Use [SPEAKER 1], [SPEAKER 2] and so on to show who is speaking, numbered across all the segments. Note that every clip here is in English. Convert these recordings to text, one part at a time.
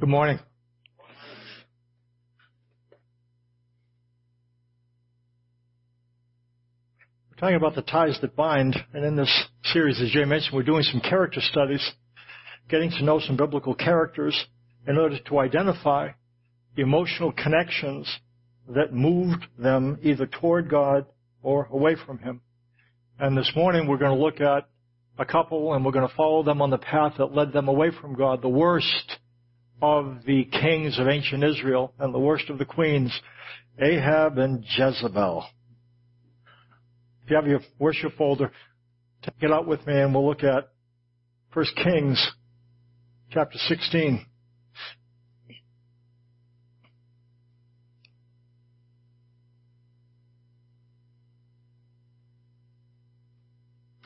[SPEAKER 1] Good morning. We're talking about the ties that bind, and in this series, as Jay mentioned, we're doing some character studies, getting to know some biblical characters in order to identify emotional connections that moved them either toward God or away from Him. And this morning we're going to look at a couple and we're going to follow them on the path that led them away from God. The worst of the kings of ancient Israel and the worst of the queens, Ahab and Jezebel. If you have your worship folder, take it out with me and we'll look at 1 Kings chapter 16.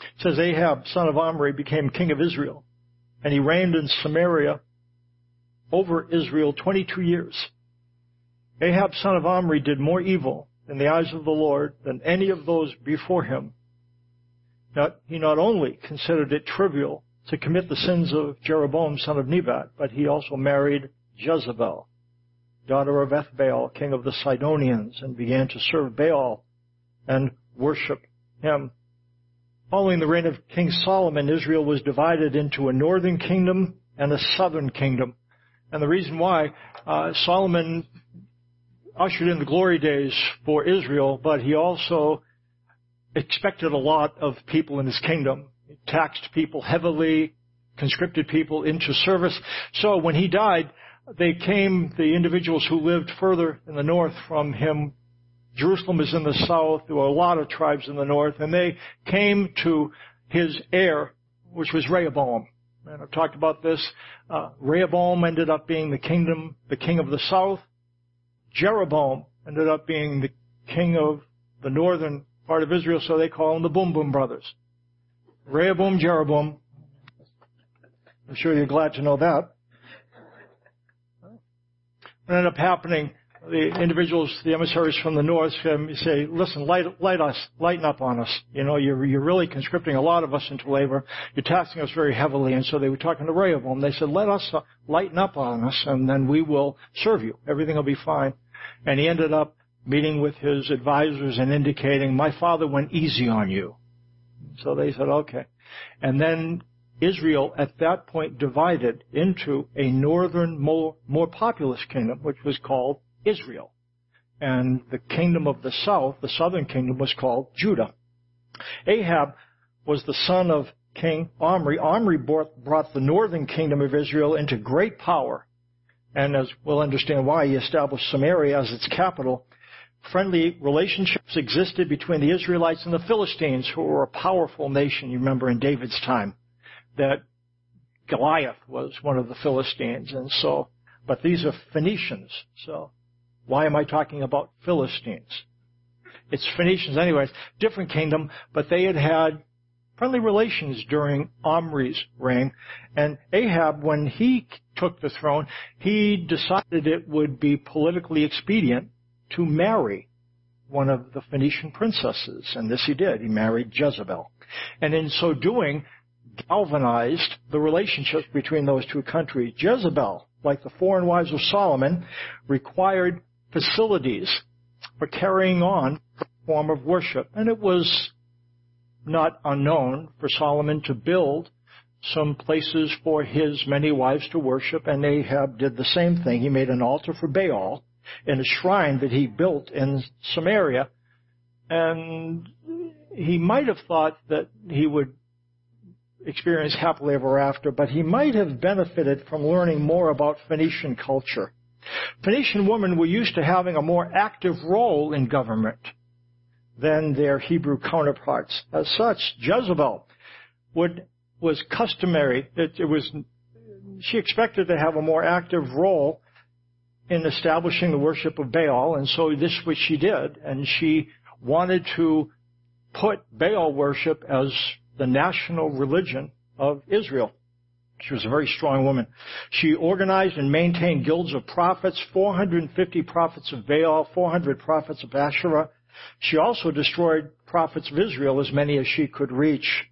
[SPEAKER 1] It says Ahab, son of Omri, became king of Israel, and he reigned in Samaria over Israel 22 years. Ahab, son of Omri, did more evil in the eyes of the Lord than any of those before him. Now, he not only considered it trivial to commit the sins of Jeroboam, son of Nebat, but he also married Jezebel, daughter of Ethbaal, king of the Sidonians, and began to serve Baal and worship him. Following the reign of King Solomon, Israel was divided into a northern kingdom and a southern kingdom. And the reason why, uh, Solomon ushered in the glory days for Israel, but he also expected a lot of people in his kingdom. He taxed people heavily, conscripted people into service. So when he died, they came, the individuals who lived further in the north from him Jerusalem is in the south. There were a lot of tribes in the north, and they came to his heir, which was Rehoboam. And I've talked about this. Uh, Rehoboam ended up being the kingdom, the king of the south. Jeroboam ended up being the king of the northern part of Israel, so they call him the Boom Boom Brothers. Rehoboam, Jeroboam. I'm sure you're glad to know that. What ended up happening the individuals, the emissaries from the north say, listen, light, light us, lighten up on us. You know, you're, you're really conscripting a lot of us into labor. You're taxing us very heavily. And so they were talking to Rehoboam. They said, let us uh, lighten up on us and then we will serve you. Everything will be fine. And he ended up meeting with his advisors and indicating, my father went easy on you. So they said, okay. And then Israel at that point divided into a northern, more, more populous kingdom, which was called Israel. And the kingdom of the south, the southern kingdom, was called Judah. Ahab was the son of King Omri. Omri brought, the northern kingdom of Israel into great power. And as we'll understand why, he established Samaria as its capital. Friendly relationships existed between the Israelites and the Philistines, who were a powerful nation, you remember, in David's time. That Goliath was one of the Philistines, and so, but these are Phoenicians, so why am I talking about Philistines? It's Phoenicians anyways, different kingdom, but they had had friendly relations during Omri's reign. And Ahab, when he took the throne, he decided it would be politically expedient to marry one of the Phoenician princesses. And this he did. He married Jezebel. And in so doing, galvanized the relationships between those two countries. Jezebel, like the foreign wives of Solomon, required facilities for carrying on a form of worship. And it was not unknown for Solomon to build some places for his many wives to worship, and Ahab did the same thing. He made an altar for Baal in a shrine that he built in Samaria, and he might have thought that he would experience happily ever after, but he might have benefited from learning more about Phoenician culture. Phoenician women were used to having a more active role in government than their Hebrew counterparts. As such, Jezebel would, was customary, it, it was, she expected to have a more active role in establishing the worship of Baal, and so this what she did, and she wanted to put Baal worship as the national religion of Israel. She was a very strong woman. She organized and maintained guilds of prophets, 450 prophets of Baal, 400 prophets of Asherah. She also destroyed prophets of Israel, as many as she could reach.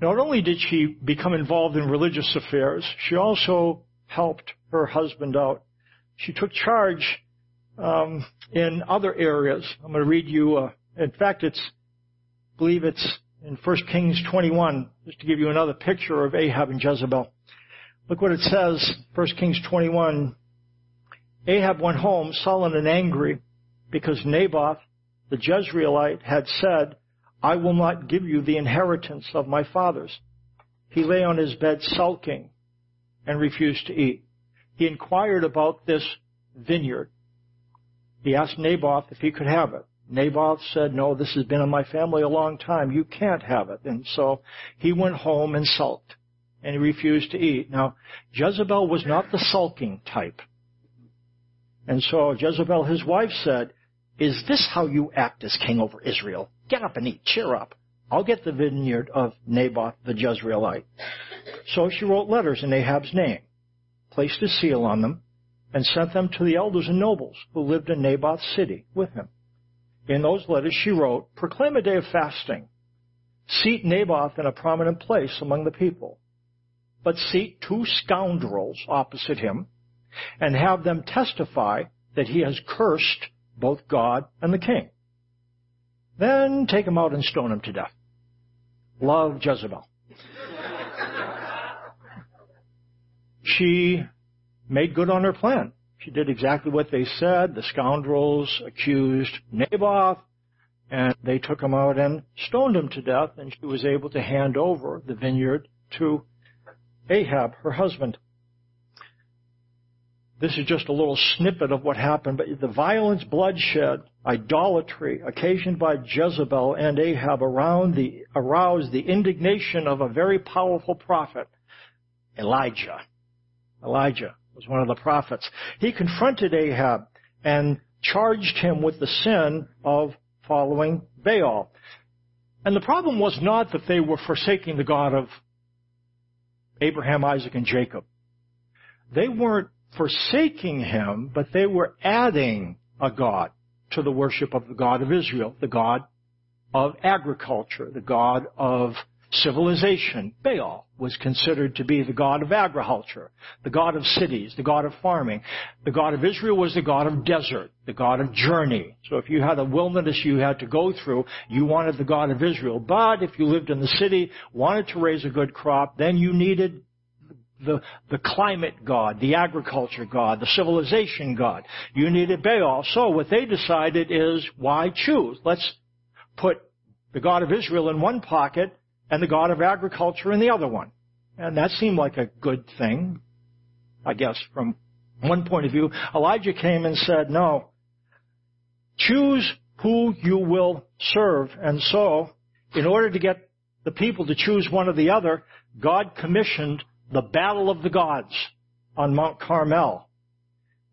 [SPEAKER 1] Not only did she become involved in religious affairs, she also helped her husband out. She took charge um, in other areas. I'm going to read you. Uh, in fact, it's I believe it's in 1 Kings 21, just to give you another picture of Ahab and Jezebel. Look what it says, 1 Kings 21. Ahab went home sullen and angry because Naboth, the Jezreelite, had said, I will not give you the inheritance of my fathers. He lay on his bed sulking and refused to eat. He inquired about this vineyard. He asked Naboth if he could have it. Naboth said, no, this has been in my family a long time. You can't have it. And so he went home and sulked and he refused to eat. Now, Jezebel was not the sulking type. And so Jezebel, his wife, said, is this how you act as king over Israel? Get up and eat. Cheer up. I'll get the vineyard of Naboth the Jezreelite. So she wrote letters in Ahab's name, placed a seal on them, and sent them to the elders and nobles who lived in Naboth's city with him. In those letters she wrote, proclaim a day of fasting. Seat Naboth in a prominent place among the people. But seat two scoundrels opposite him and have them testify that he has cursed both God and the king. Then take him out and stone him to death. Love Jezebel. she made good on her plan. She did exactly what they said. The scoundrels accused Naboth, and they took him out and stoned him to death, and she was able to hand over the vineyard to Ahab, her husband. This is just a little snippet of what happened, but the violence, bloodshed, idolatry occasioned by Jezebel and Ahab around the, aroused the indignation of a very powerful prophet, Elijah. Elijah was one of the prophets. He confronted Ahab and charged him with the sin of following Baal. And the problem was not that they were forsaking the God of Abraham, Isaac, and Jacob. They weren't forsaking him, but they were adding a God to the worship of the God of Israel, the God of agriculture, the God of civilization. Baal was considered to be the God of agriculture, the God of cities, the God of farming. The God of Israel was the God of desert, the God of journey. So if you had a wilderness you had to go through, you wanted the God of Israel. But if you lived in the city, wanted to raise a good crop, then you needed the, the climate god, the agriculture god, the civilization god. You needed Baal. So what they decided is, why choose? Let's put the God of Israel in one pocket and the God of agriculture in the other one. And that seemed like a good thing, I guess, from one point of view. Elijah came and said, no, choose who you will serve. And so, in order to get the people to choose one or the other, God commissioned the battle of the gods on Mount Carmel.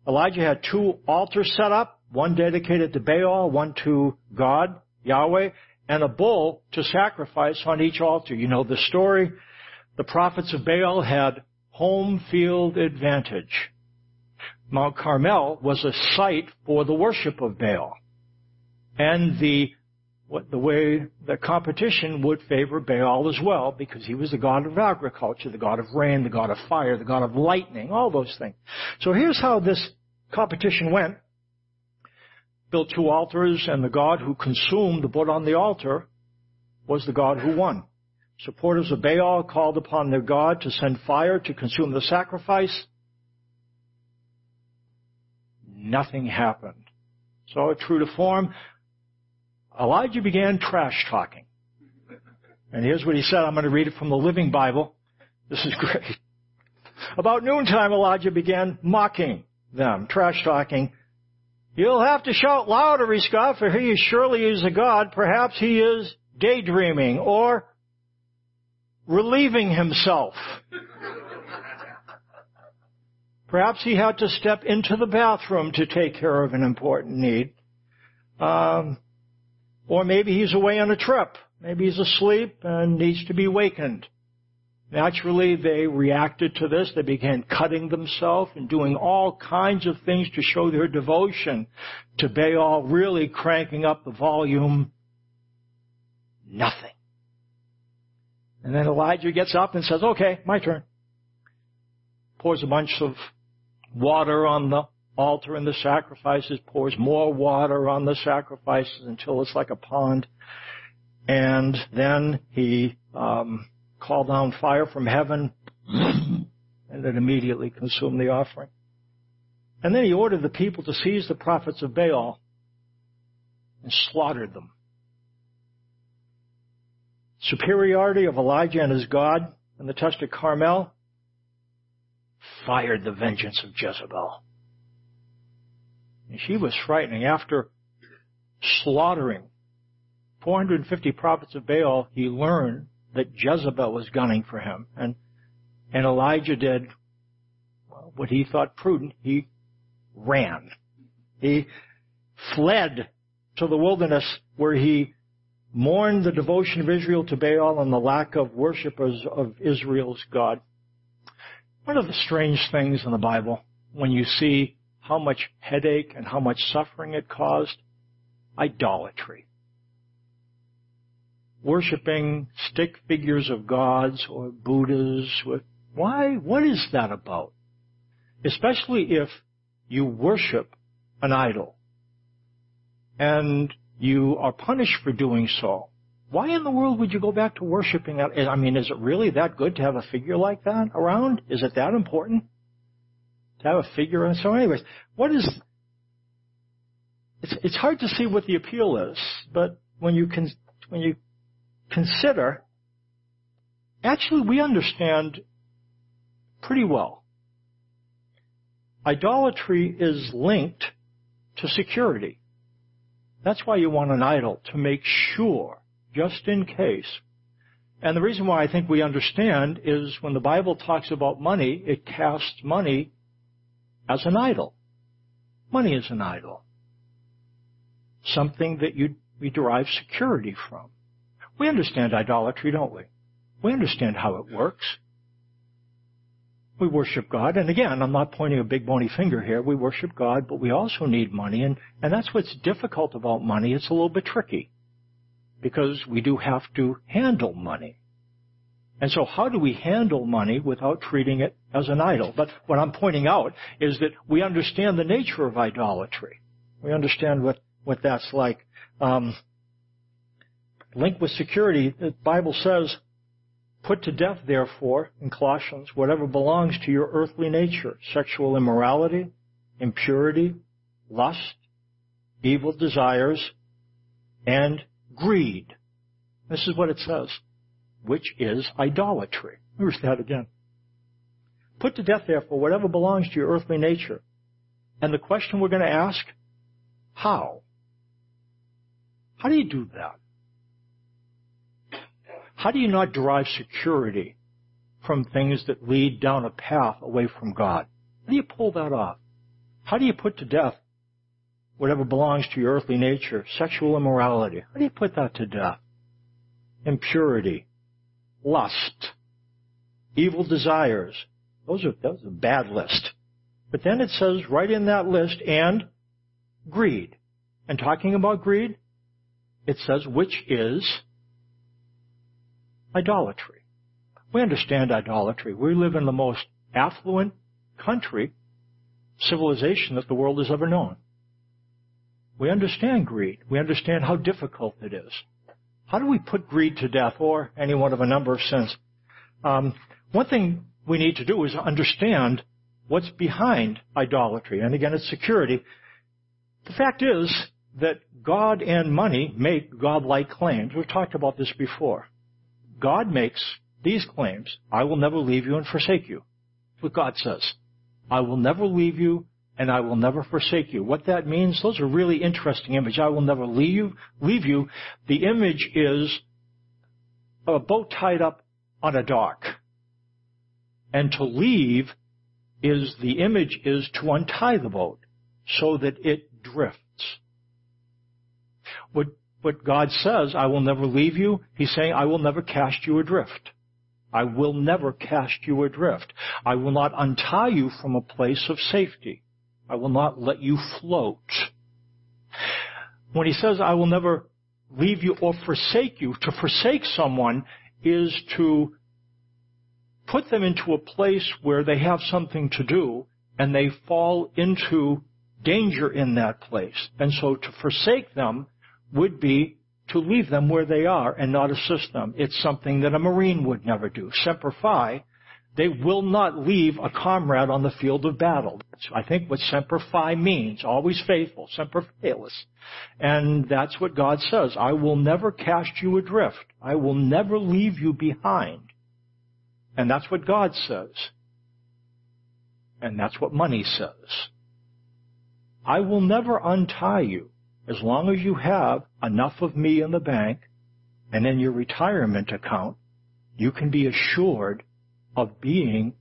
[SPEAKER 1] Elijah had two altars set up, one dedicated to Baal, one to God, Yahweh, and a bull to sacrifice on each altar. You know the story. The prophets of Baal had home field advantage. Mount Carmel was a site for the worship of Baal. And the what, the way the competition would favor Baal as well, because he was the god of agriculture, the god of rain, the god of fire, the god of lightning, all those things. So here's how this competition went built two altars, and the God who consumed the wood on the altar was the God who won. Supporters of Baal called upon their God to send fire to consume the sacrifice. Nothing happened. So, true to form, Elijah began trash talking. And here's what he said. I'm going to read it from the Living Bible. This is great. About noontime, Elijah began mocking them, trash talking, You'll have to shout louder, he scoffed, for he surely is a god. Perhaps he is daydreaming or relieving himself. Perhaps he had to step into the bathroom to take care of an important need. Um, or maybe he's away on a trip. Maybe he's asleep and needs to be wakened. Naturally, they reacted to this. They began cutting themselves and doing all kinds of things to show their devotion to Baal, really cranking up the volume. Nothing. And then Elijah gets up and says, okay, my turn. pours a bunch of water on the altar and the sacrifices, pours more water on the sacrifices until it's like a pond. And then he um, called down fire from heaven, and it immediately consumed the offering. And then he ordered the people to seize the prophets of Baal and slaughtered them. Superiority of Elijah and his God in the test of Carmel fired the vengeance of Jezebel. And she was frightening. After slaughtering 450 prophets of Baal, he learned that Jezebel was gunning for him. And, and Elijah did what he thought prudent. He ran. He fled to the wilderness where he mourned the devotion of Israel to Baal and the lack of worshippers of Israel's God. One of the strange things in the Bible, when you see how much headache and how much suffering it caused, idolatry. Worshipping stick figures of gods or Buddhas. Why? What is that about? Especially if you worship an idol and you are punished for doing so. Why in the world would you go back to worshiping that? I mean, is it really that good to have a figure like that around? Is it that important to have a figure? And so, anyways, what is? It's it's hard to see what the appeal is, but when you can when you consider, actually, we understand pretty well Idolatry is linked to security. That's why you want an idol, to make sure, just in case. And the reason why I think we understand is when the Bible talks about money, it casts money as an idol. Money is an idol. Something that you, we derive security from. We understand idolatry, don't we? We understand how it works. We worship God, and again, I'm not pointing a big bony finger here. We worship God, but we also need money, and, and that's what's difficult about money. It's a little bit tricky. Because we do have to handle money. And so how do we handle money without treating it as an idol? But what I'm pointing out is that we understand the nature of idolatry. We understand what, what that's like. Um, linked with security, the Bible says Put to death, therefore, in Colossians, whatever belongs to your earthly nature, sexual immorality, impurity, lust, evil desires, and greed. This is what it says, which is idolatry. Here's that again. Put to death, therefore, whatever belongs to your earthly nature. And the question we're going to ask, how? How do you do that? How do you not derive security from things that lead down a path away from God? How do you pull that off? How do you put to death whatever belongs to your earthly nature? Sexual immorality. How do you put that to death? Impurity. Lust. Evil desires. Those are, those are a bad list. But then it says right in that list, and greed. And talking about greed, it says, which is idolatry. We understand idolatry. We live in the most affluent country, civilization that the world has ever known. We understand greed. We understand how difficult it is. How do we put greed to death or any one of a number of sins? Um, one thing we need to do is understand what's behind idolatry. And again, it's security. The fact is that God and money make godlike claims. We've talked about this before. God makes these claims. I will never leave you and forsake you. What God says. I will never leave you and I will never forsake you. What that means, those are really interesting images. I will never leave you, leave you. The image is a boat tied up on a dock. And to leave is, the image is to untie the boat so that it drifts. What what God says, I will never leave you, He's saying, I will never cast you adrift. I will never cast you adrift. I will not untie you from a place of safety. I will not let you float. When he says, I will never leave you or forsake you, to forsake someone is to put them into a place where they have something to do and they fall into danger in that place. And so to forsake them would be to leave them where they are and not assist them. It's something that a Marine would never do. Semper Fi, they will not leave a comrade on the field of battle. That's, I think, what Semper Fi means. Always faithful. Semper Fidelis. And that's what God says. I will never cast you adrift. I will never leave you behind. And that's what God says. And that's what money says. I will never untie you as long as you have enough of me in the bank and in your retirement account, you can be assured of being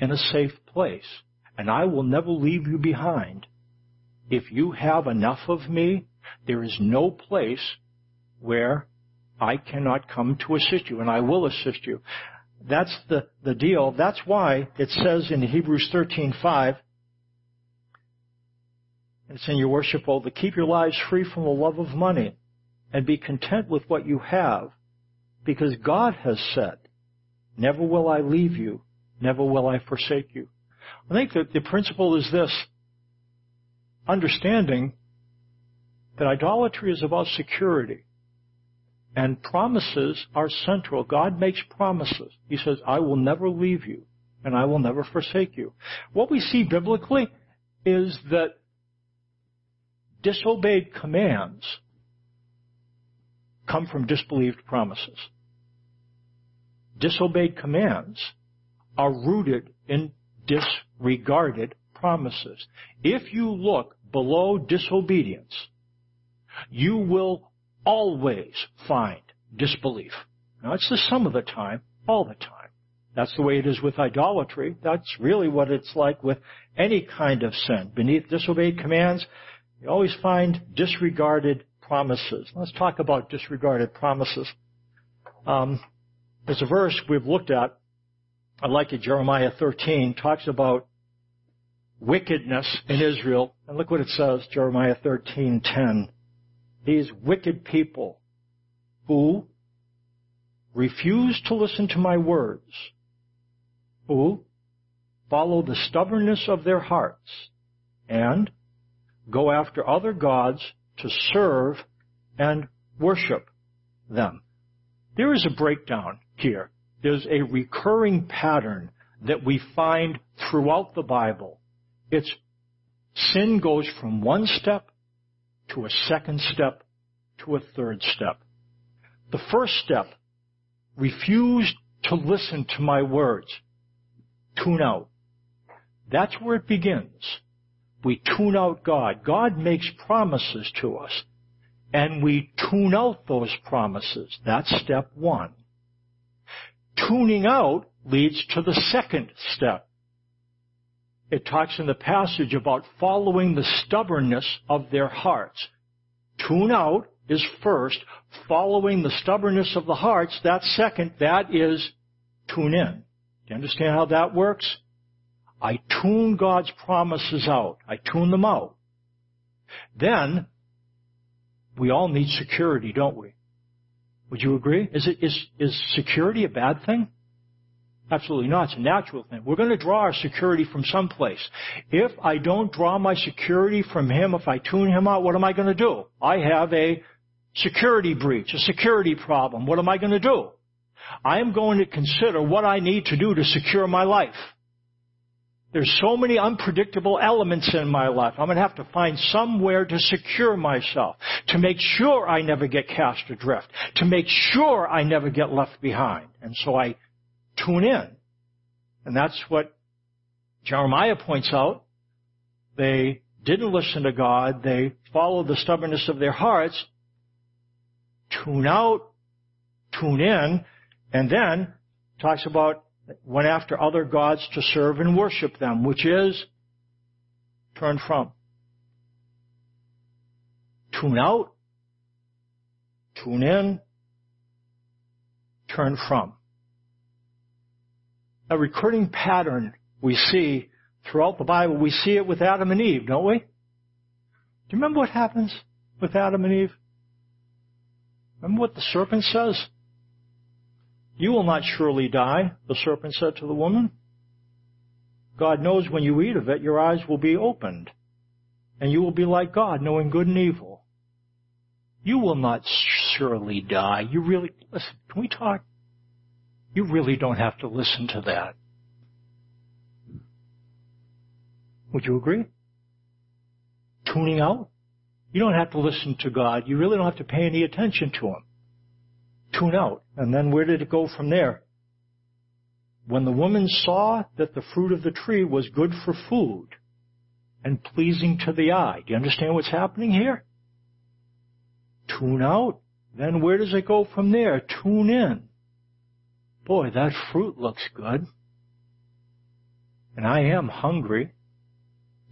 [SPEAKER 1] in a safe place. And I will never leave you behind. If you have enough of me, there is no place where I cannot come to assist you, and I will assist you. That's the, the deal. That's why it says in Hebrews 13:5, it's in your worship oh, bowl to keep your lives free from the love of money and be content with what you have because God has said, never will I leave you, never will I forsake you. I think that the principle is this, understanding that idolatry is about security and promises are central. God makes promises. He says, I will never leave you and I will never forsake you. What we see biblically is that disobeyed commands come from disbelieved promises. Disobeyed commands are rooted in disregarded promises. If you look below disobedience, you will always find disbelief. Now it's the sum of the time, all the time. That's the way it is with idolatry. That's really what it's like with any kind of sin. Beneath disobeyed commands, you always find disregarded promises. Let's talk about disregarded promises. Um, there's a verse we've looked at. I like it. Jeremiah 13 talks about wickedness in Israel, and look what it says. Jeremiah 13:10. These wicked people who refuse to listen to my words, who follow the stubbornness of their hearts, and go after other gods to serve and worship them. There is a breakdown here. There's a recurring pattern that we find throughout the Bible. It's sin goes from one step to a second step to a third step. The first step, refuse to listen to my words. Tune out. That's where it begins. We tune out God. God makes promises to us. And we tune out those promises. That's step one. Tuning out leads to the second step. It talks in the passage about following the stubbornness of their hearts. Tune out is first, following the stubbornness of the hearts, that's second, that is tune in. Do you understand how that works? I tune God's promises out. I tune them out. Then, we all need security, don't we? Would you agree? Is it, is, is security a bad thing? Absolutely not. It's a natural thing. We're going to draw our security from someplace. If I don't draw my security from Him, if I tune Him out, what am I going to do? I have a security breach, a security problem. What am I going to do? I am going to consider what I need to do to secure my life. There's so many unpredictable elements in my life. I'm going to have to find somewhere to secure myself, to make sure I never get cast adrift, to make sure I never get left behind. And so I tune in. And that's what Jeremiah points out. They didn't listen to God. They followed the stubbornness of their hearts. Tune out, tune in, and then talks about went after other gods to serve and worship them, which is turn from. Tune out, tune in, turn from. A recurring pattern we see throughout the Bible. We see it with Adam and Eve, don't we? Do you remember what happens with Adam and Eve? Remember what the serpent says? You will not surely die, the serpent said to the woman. God knows when you eat of it, your eyes will be opened, and you will be like God, knowing good and evil. You will not surely die. You really, listen, can we talk? You really don't have to listen to that. Would you agree? Tuning out? You don't have to listen to God. You really don't have to pay any attention to Him. Tune out. And then where did it go from there? When the woman saw that the fruit of the tree was good for food and pleasing to the eye. Do you understand what's happening here? Tune out. Then where does it go from there? Tune in. Boy, that fruit looks good. And I am hungry.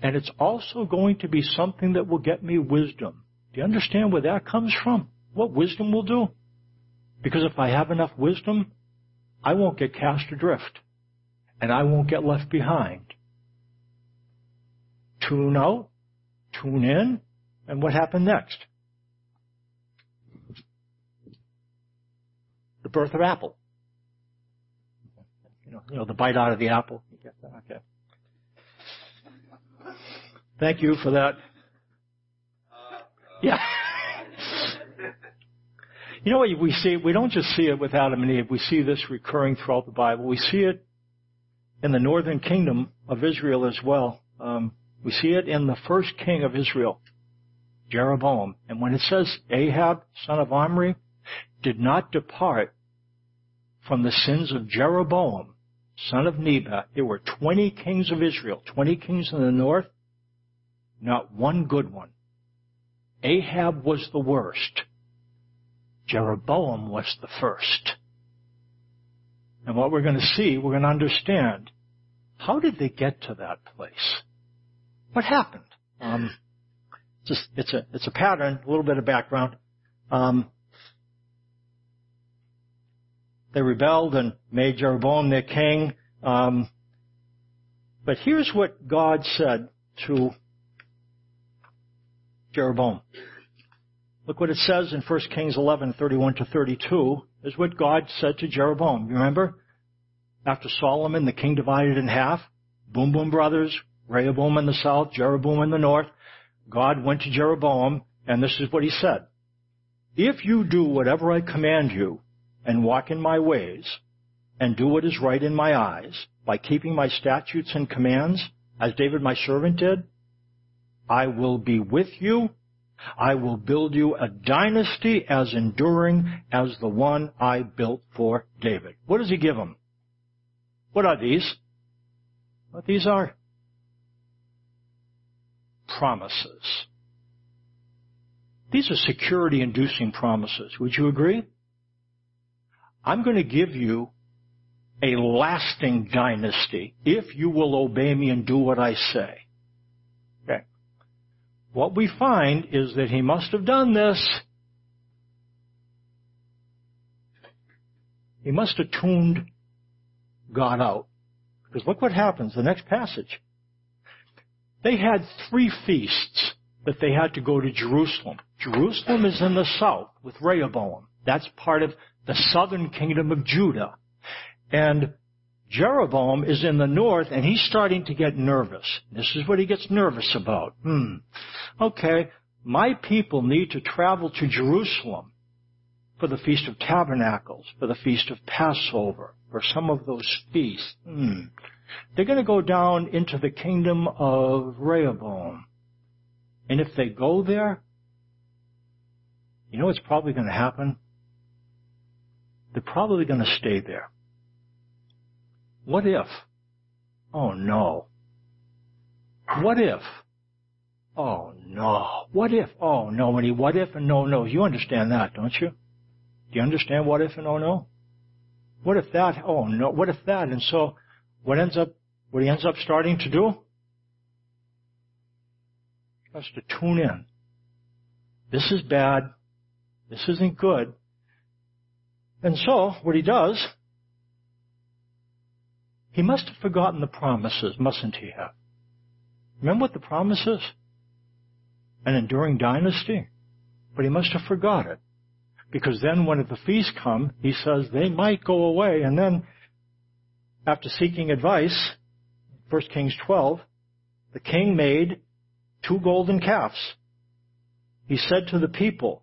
[SPEAKER 1] And it's also going to be something that will get me wisdom. Do you understand where that comes from? What wisdom will do? Because if I have enough wisdom, I won't get cast adrift. And I won't get left behind. Tune out, tune in, and what happened next? The birth of Apple. You know, you know the bite out of the apple. Okay. Thank you for that. Yeah. You know what we see? We don't just see it with Adam and Eve. We see this recurring throughout the Bible. We see it in the northern kingdom of Israel as well. Um, we see it in the first king of Israel, Jeroboam. And when it says Ahab, son of Omri, did not depart from the sins of Jeroboam, son of Nebat, there were 20 kings of Israel, 20 kings in the north, not one good one. Ahab was the worst. Jeroboam was the first. And what we're going to see, we're going to understand, how did they get to that place? What happened? Um, a, it's, a, it's a pattern, a little bit of background. Um, they rebelled and made Jeroboam their king. Um, but here's what God said to Jeroboam. Look what it says in 1 Kings 11, 31 to 32, is what God said to Jeroboam. You remember? After Solomon, the king divided in half. Boom, boom, brothers. Rehoboam in the south, Jeroboam in the north. God went to Jeroboam, and this is what he said. If you do whatever I command you, and walk in my ways, and do what is right in my eyes, by keeping my statutes and commands, as David my servant did, I will be with you. I will build you a dynasty as enduring as the one I built for David. What does he give him? What are these? What these are? Promises. These are security inducing promises. Would you agree? I'm going to give you a lasting dynasty if you will obey me and do what I say. What we find is that he must have done this. He must have tuned God out. Because look what happens, the next passage. They had three feasts that they had to go to Jerusalem. Jerusalem is in the south with Rehoboam. That's part of the southern kingdom of Judah. And Jeroboam is in the north and he's starting to get nervous. This is what he gets nervous about. Hmm. Okay, my people need to travel to Jerusalem for the Feast of Tabernacles, for the Feast of Passover, for some of those feasts. Hmm. They're going to go down into the kingdom of Rehoboam. And if they go there, you know what's probably going to happen? They're probably going to stay there. What if? Oh no. What if? Oh no. What if? Oh no. When he what if and no no, you understand that, don't you? Do you understand what if and oh no? What if that? Oh no. What if that? And so, what ends up, what he ends up starting to do? Has to tune in. This is bad. This isn't good. And so, what he does he must have forgotten the promises, mustn't he have? Remember what the promise is? An enduring dynasty? But he must have forgot it. Because then when the feast come, he says they might go away. And then, after seeking advice, 1 Kings 12, the king made two golden calves. He said to the people,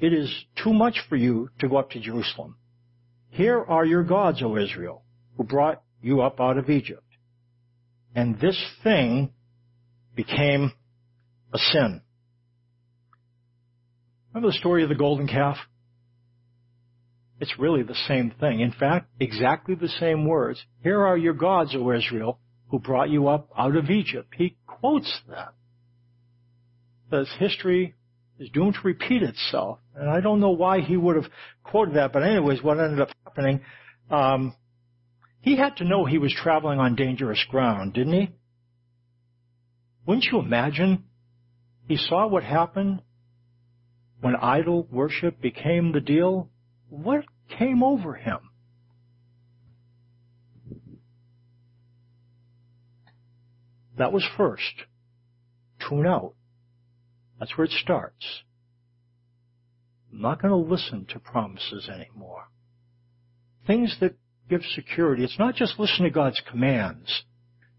[SPEAKER 1] it is too much for you to go up to Jerusalem. Here are your gods, O Israel, who brought you up out of Egypt. And this thing became a sin. Remember the story of the golden calf? It's really the same thing. In fact, exactly the same words. Here are your gods, O Israel, who brought you up out of Egypt. He quotes that. Says history is doomed to repeat itself. And I don't know why he would have quoted that, but anyways, what ended up happening, um, he had to know he was traveling on dangerous ground, didn't he? Wouldn't you imagine? He saw what happened when idol worship became the deal. What came over him? That was first. Tune out. That's where it starts. I'm not going to listen to promises anymore. Things that give security. It's not just listen to God's commands.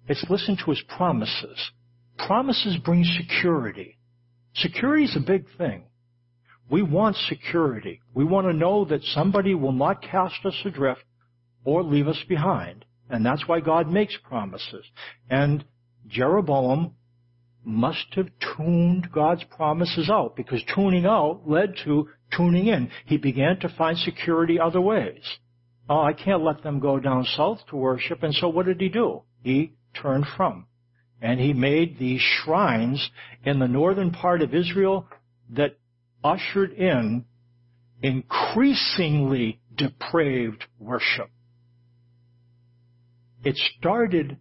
[SPEAKER 1] It's listen to His promises. Promises bring security. Security is a big thing. We want security. We want to know that somebody will not cast us adrift or leave us behind. And that's why God makes promises. And Jeroboam must have tuned God's promises out because tuning out led to tuning in. He began to find security other ways. Oh, I can't let them go down south to worship. And so what did he do? He turned from. And he made these shrines in the northern part of Israel that ushered in increasingly depraved worship. It started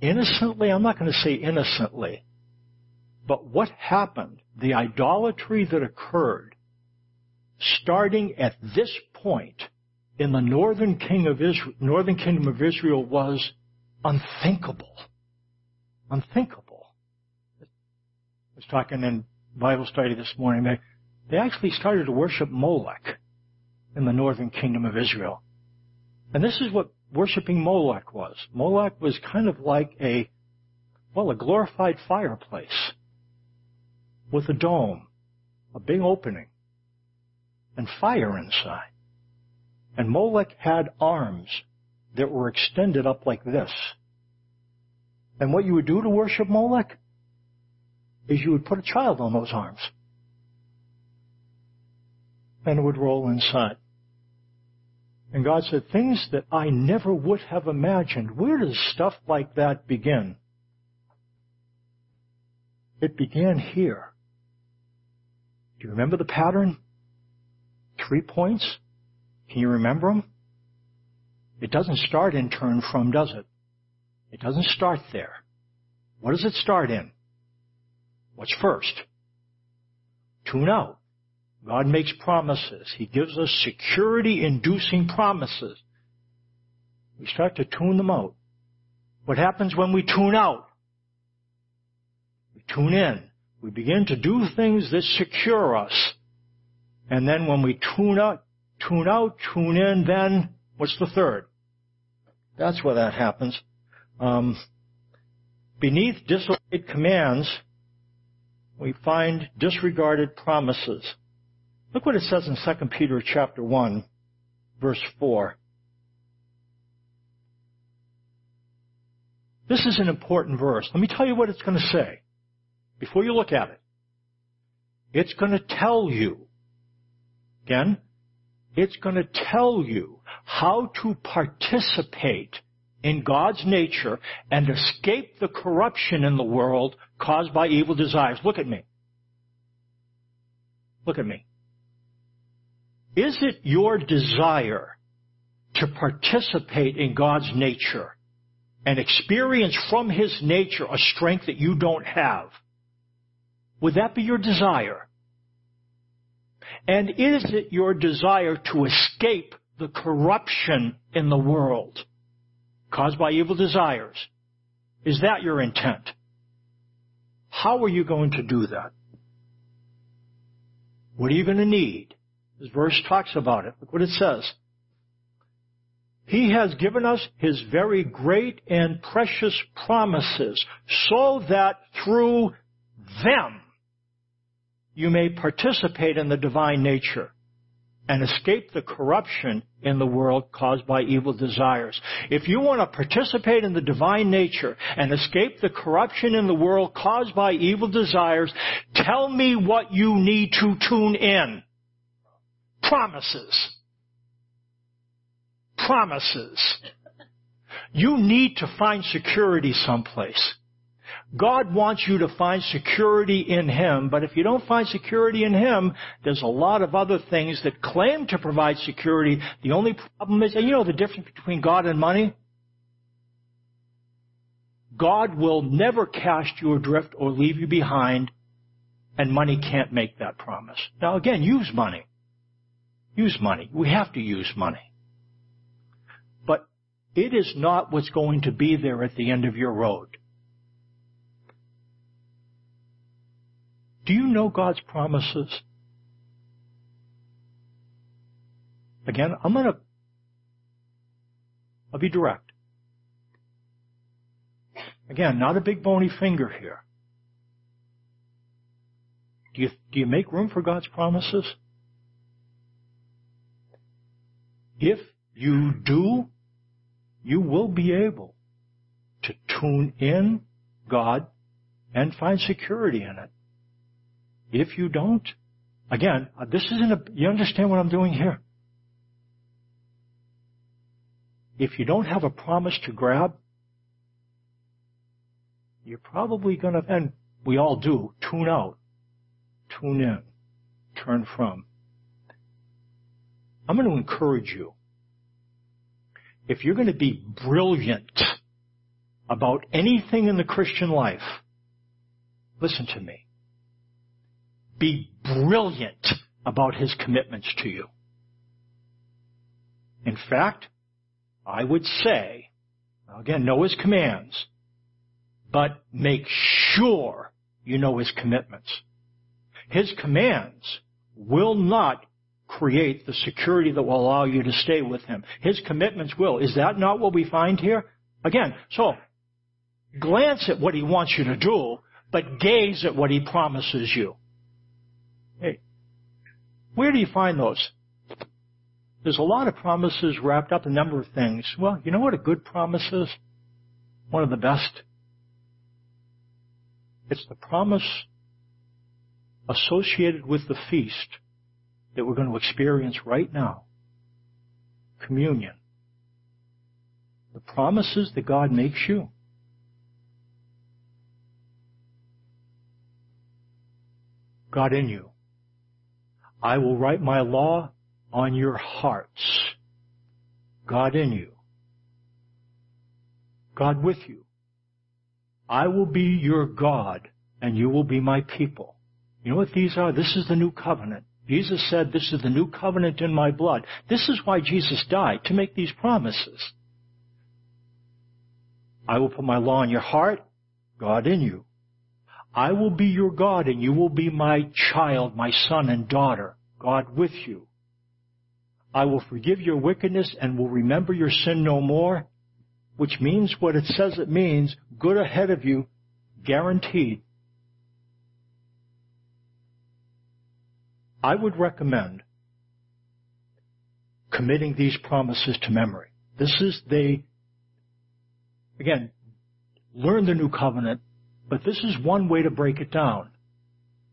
[SPEAKER 1] innocently. I'm not going to say innocently. But what happened, the idolatry that occurred, starting at this point in the northern, king of Israel, northern kingdom of Israel was unthinkable. Unthinkable. I was talking in Bible study this morning. They, they actually started to worship Molech in the northern kingdom of Israel. And this is what worshiping Molech was. Molech was kind of like a, well, a glorified fireplace with a dome, a big opening, and fire inside. And Molech had arms that were extended up like this. And what you would do to worship Molech is you would put a child on those arms. And it would roll inside. And God said, things that I never would have imagined. Where does stuff like that begin? It began here. Do you remember the pattern? Three points? Can you remember them? It doesn't start in turn from, does it? It doesn't start there. What does it start in? What's first? Tune out. God makes promises. He gives us security inducing promises. We start to tune them out. What happens when we tune out? We tune in. We begin to do things that secure us. And then when we tune out, tune out, tune in, then what's the third? That's where that happens. Um, beneath disobeyed commands, we find disregarded promises. Look what it says in 2 Peter chapter 1, verse 4. This is an important verse. Let me tell you what it's going to say before you look at it. It's going to tell you, again, it's going to tell you how to participate in God's nature and escape the corruption in the world caused by evil desires. Look at me. Look at me. Is it your desire to participate in God's nature and experience from His nature a strength that you don't have? Would that be your desire? And is it your desire to escape the corruption in the world caused by evil desires? Is that your intent? How are you going to do that? What are you going to need? This verse talks about it. Look what it says. He has given us His very great and precious promises so that through them you may participate in the divine nature and escape the corruption in the world caused by evil desires. If you want to participate in the divine nature and escape the corruption in the world caused by evil desires, tell me what you need to tune in. Promises. Promises. You need to find security someplace. God wants you to find security in Him, but if you don't find security in Him, there's a lot of other things that claim to provide security. The only problem is, and you know the difference between God and money? God will never cast you adrift or leave you behind, and money can't make that promise. Now again, use money. Use money. We have to use money. But it is not what's going to be there at the end of your road. Do you know God's promises? Again, I'm gonna, I'll be direct. Again, not a big bony finger here. Do you, do you make room for God's promises? If you do, you will be able to tune in God and find security in it. If you don't, again, uh, this isn't a, you understand what I'm doing here? If you don't have a promise to grab, you're probably going to, and we all do, tune out, tune in, turn from. I'm going to encourage you. If you're going to be brilliant about anything in the Christian life, listen to me be brilliant about his commitments to you. In fact, I would say, again, know his commands, but make sure you know his commitments. His commands will not create the security that will allow you to stay with him. His commitments will. Is that not what we find here? Again, so glance at what he wants you to do, but gaze at what he promises you. Where do you find those? There's a lot of promises wrapped up in a number of things. Well, you know what a good promise is? One of the best. It's the promise associated with the feast that we're going to experience right now. Communion. The promises that God makes you. God in you. I will write my law on your hearts. God in you. God with you. I will be your God and you will be my people. You know what these are? This is the new covenant. Jesus said, this is the new covenant in my blood. This is why Jesus died, to make these promises. I will put my law in your heart, God in you. I will be your God and you will be my child, my son and daughter, God with you. I will forgive your wickedness and will remember your sin no more, which means what it says it means, good ahead of you, guaranteed. I would recommend committing these promises to memory. This is the, again, learn the new covenant, but this is one way to break it down.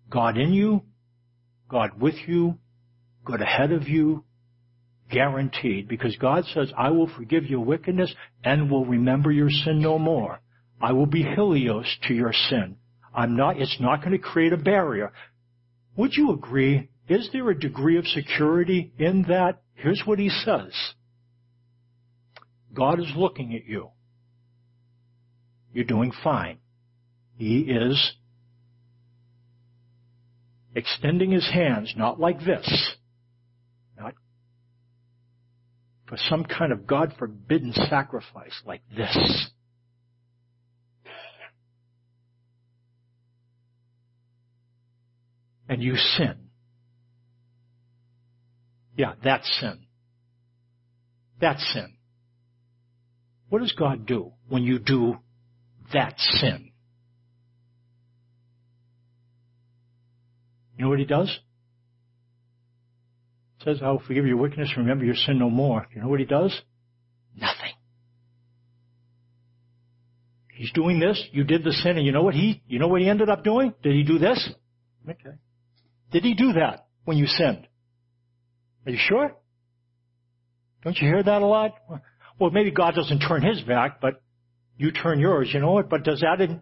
[SPEAKER 1] God in you, God with you, God ahead of you, guaranteed. Because God says, I will forgive your wickedness and will remember your sin no more. I will be Helios to your sin. I'm not, it's not going to create a barrier. Would you agree? Is there a degree of security in that? Here's what he says. God is looking at you. You're doing fine. He is extending his hands, not like this, not for some kind of God forbidden sacrifice like this. And you sin. Yeah, that's sin. That's sin. What does God do when you do that sin? You know what he does? It says, I will forgive your wickedness, remember your sin no more. You know what he does? Nothing. He's doing this, you did the sin, and you know what he, you know what he ended up doing? Did he do this? Okay. Did he do that when you sinned? Are you sure? Don't you hear that a lot? Well, maybe God doesn't turn his back, but you turn yours. You know what? But does that in...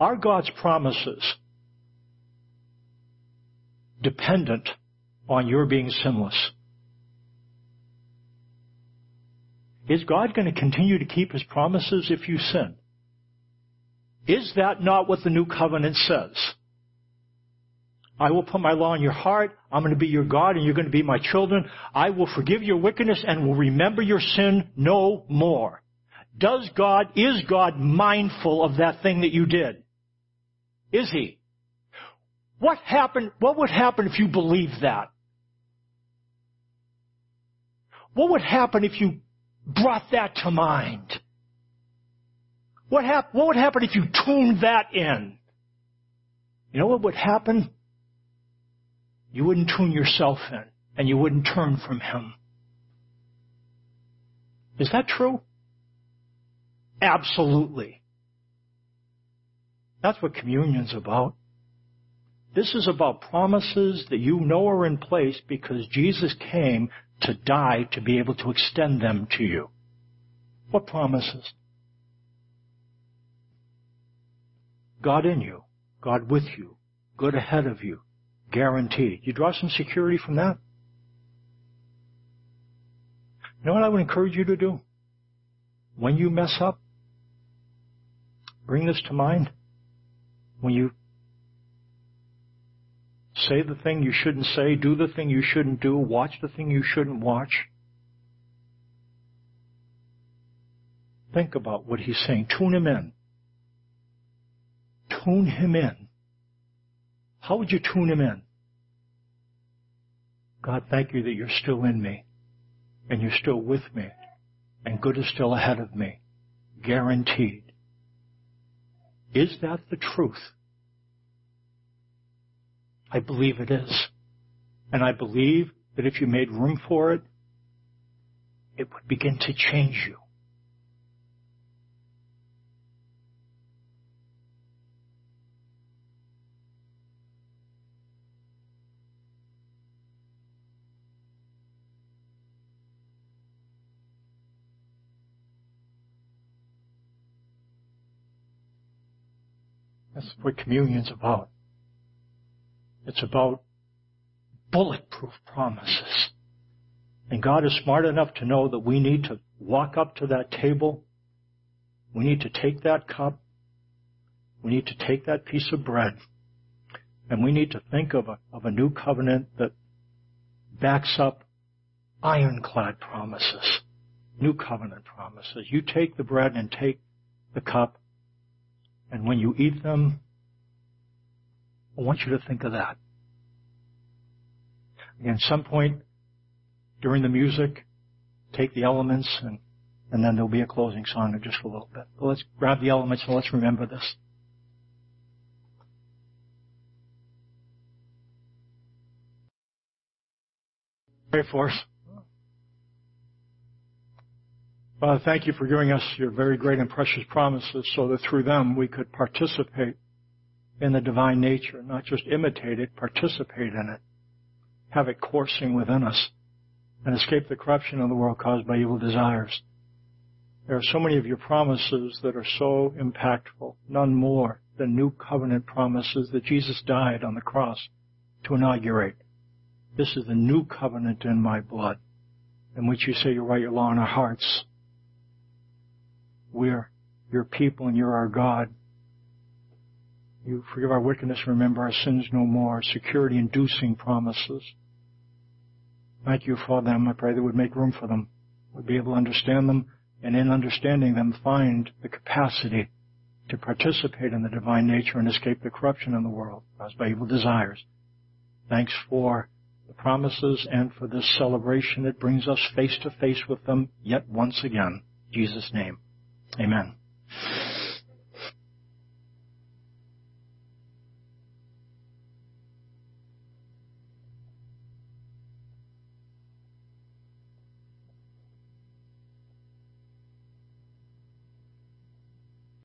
[SPEAKER 1] Are God's promises dependent on your being sinless? Is God going to continue to keep his promises if you sin? Is that not what the new covenant says? I will put my law in your heart. I'm going to be your God and you're going to be my children. I will forgive your wickedness and will remember your sin no more. Does God, is God mindful of that thing that you did? Is He? What happened, what would happen if you believed that? What would happen if you brought that to mind? What, hap- what would happen if you tuned that in? You know what would happen? You wouldn't tune yourself in and you wouldn't turn from Him. Is that true? Absolutely. That's what communion's about. This is about promises that you know are in place because Jesus came to die to be able to extend them to you. What promises? God in you, God with you, good ahead of you, guaranteed. You draw some security from that? You know what I would encourage you to do? When you mess up, bring this to mind. When you say the thing you shouldn't say, do the thing you shouldn't do, watch the thing you shouldn't watch. Think about what he's saying. Tune him in. Tune him in. How would you tune him in? God, thank you that you're still in me and you're still with me and good is still ahead of me. Guaranteed. Is that the truth? I believe it is. And I believe that if you made room for it, it would begin to change you. That's what communion's about. It's about bulletproof promises. And God is smart enough to know that we need to walk up to that table. We need to take that cup. We need to take that piece of bread. And we need to think of a, of a new covenant that backs up ironclad promises. New covenant promises. You take the bread and take the cup. And when you eat them, I want you to think of that. At some point during the music, take the elements and, and then there'll be a closing song in just a little bit. But let's grab the elements and let's remember this. Pray for us. Father, thank you for giving us your very great and precious promises so that through them we could participate in the divine nature, not just imitate it, participate in it, have it coursing within us, and escape the corruption of the world caused by evil desires. There are so many of your promises that are so impactful, none more than new covenant promises that Jesus died on the cross to inaugurate. This is the new covenant in my blood, in which you say you write your law in our hearts. We're your people and you're our God. You forgive our wickedness, remember our sins no more, security inducing promises. Thank you for them. I pray that would make room for them. We'd be able to understand them and in understanding them find the capacity to participate in the divine nature and escape the corruption in the world caused by evil desires. Thanks for the promises and for this celebration. It brings us face to face with them yet once again. In Jesus' name. Amen.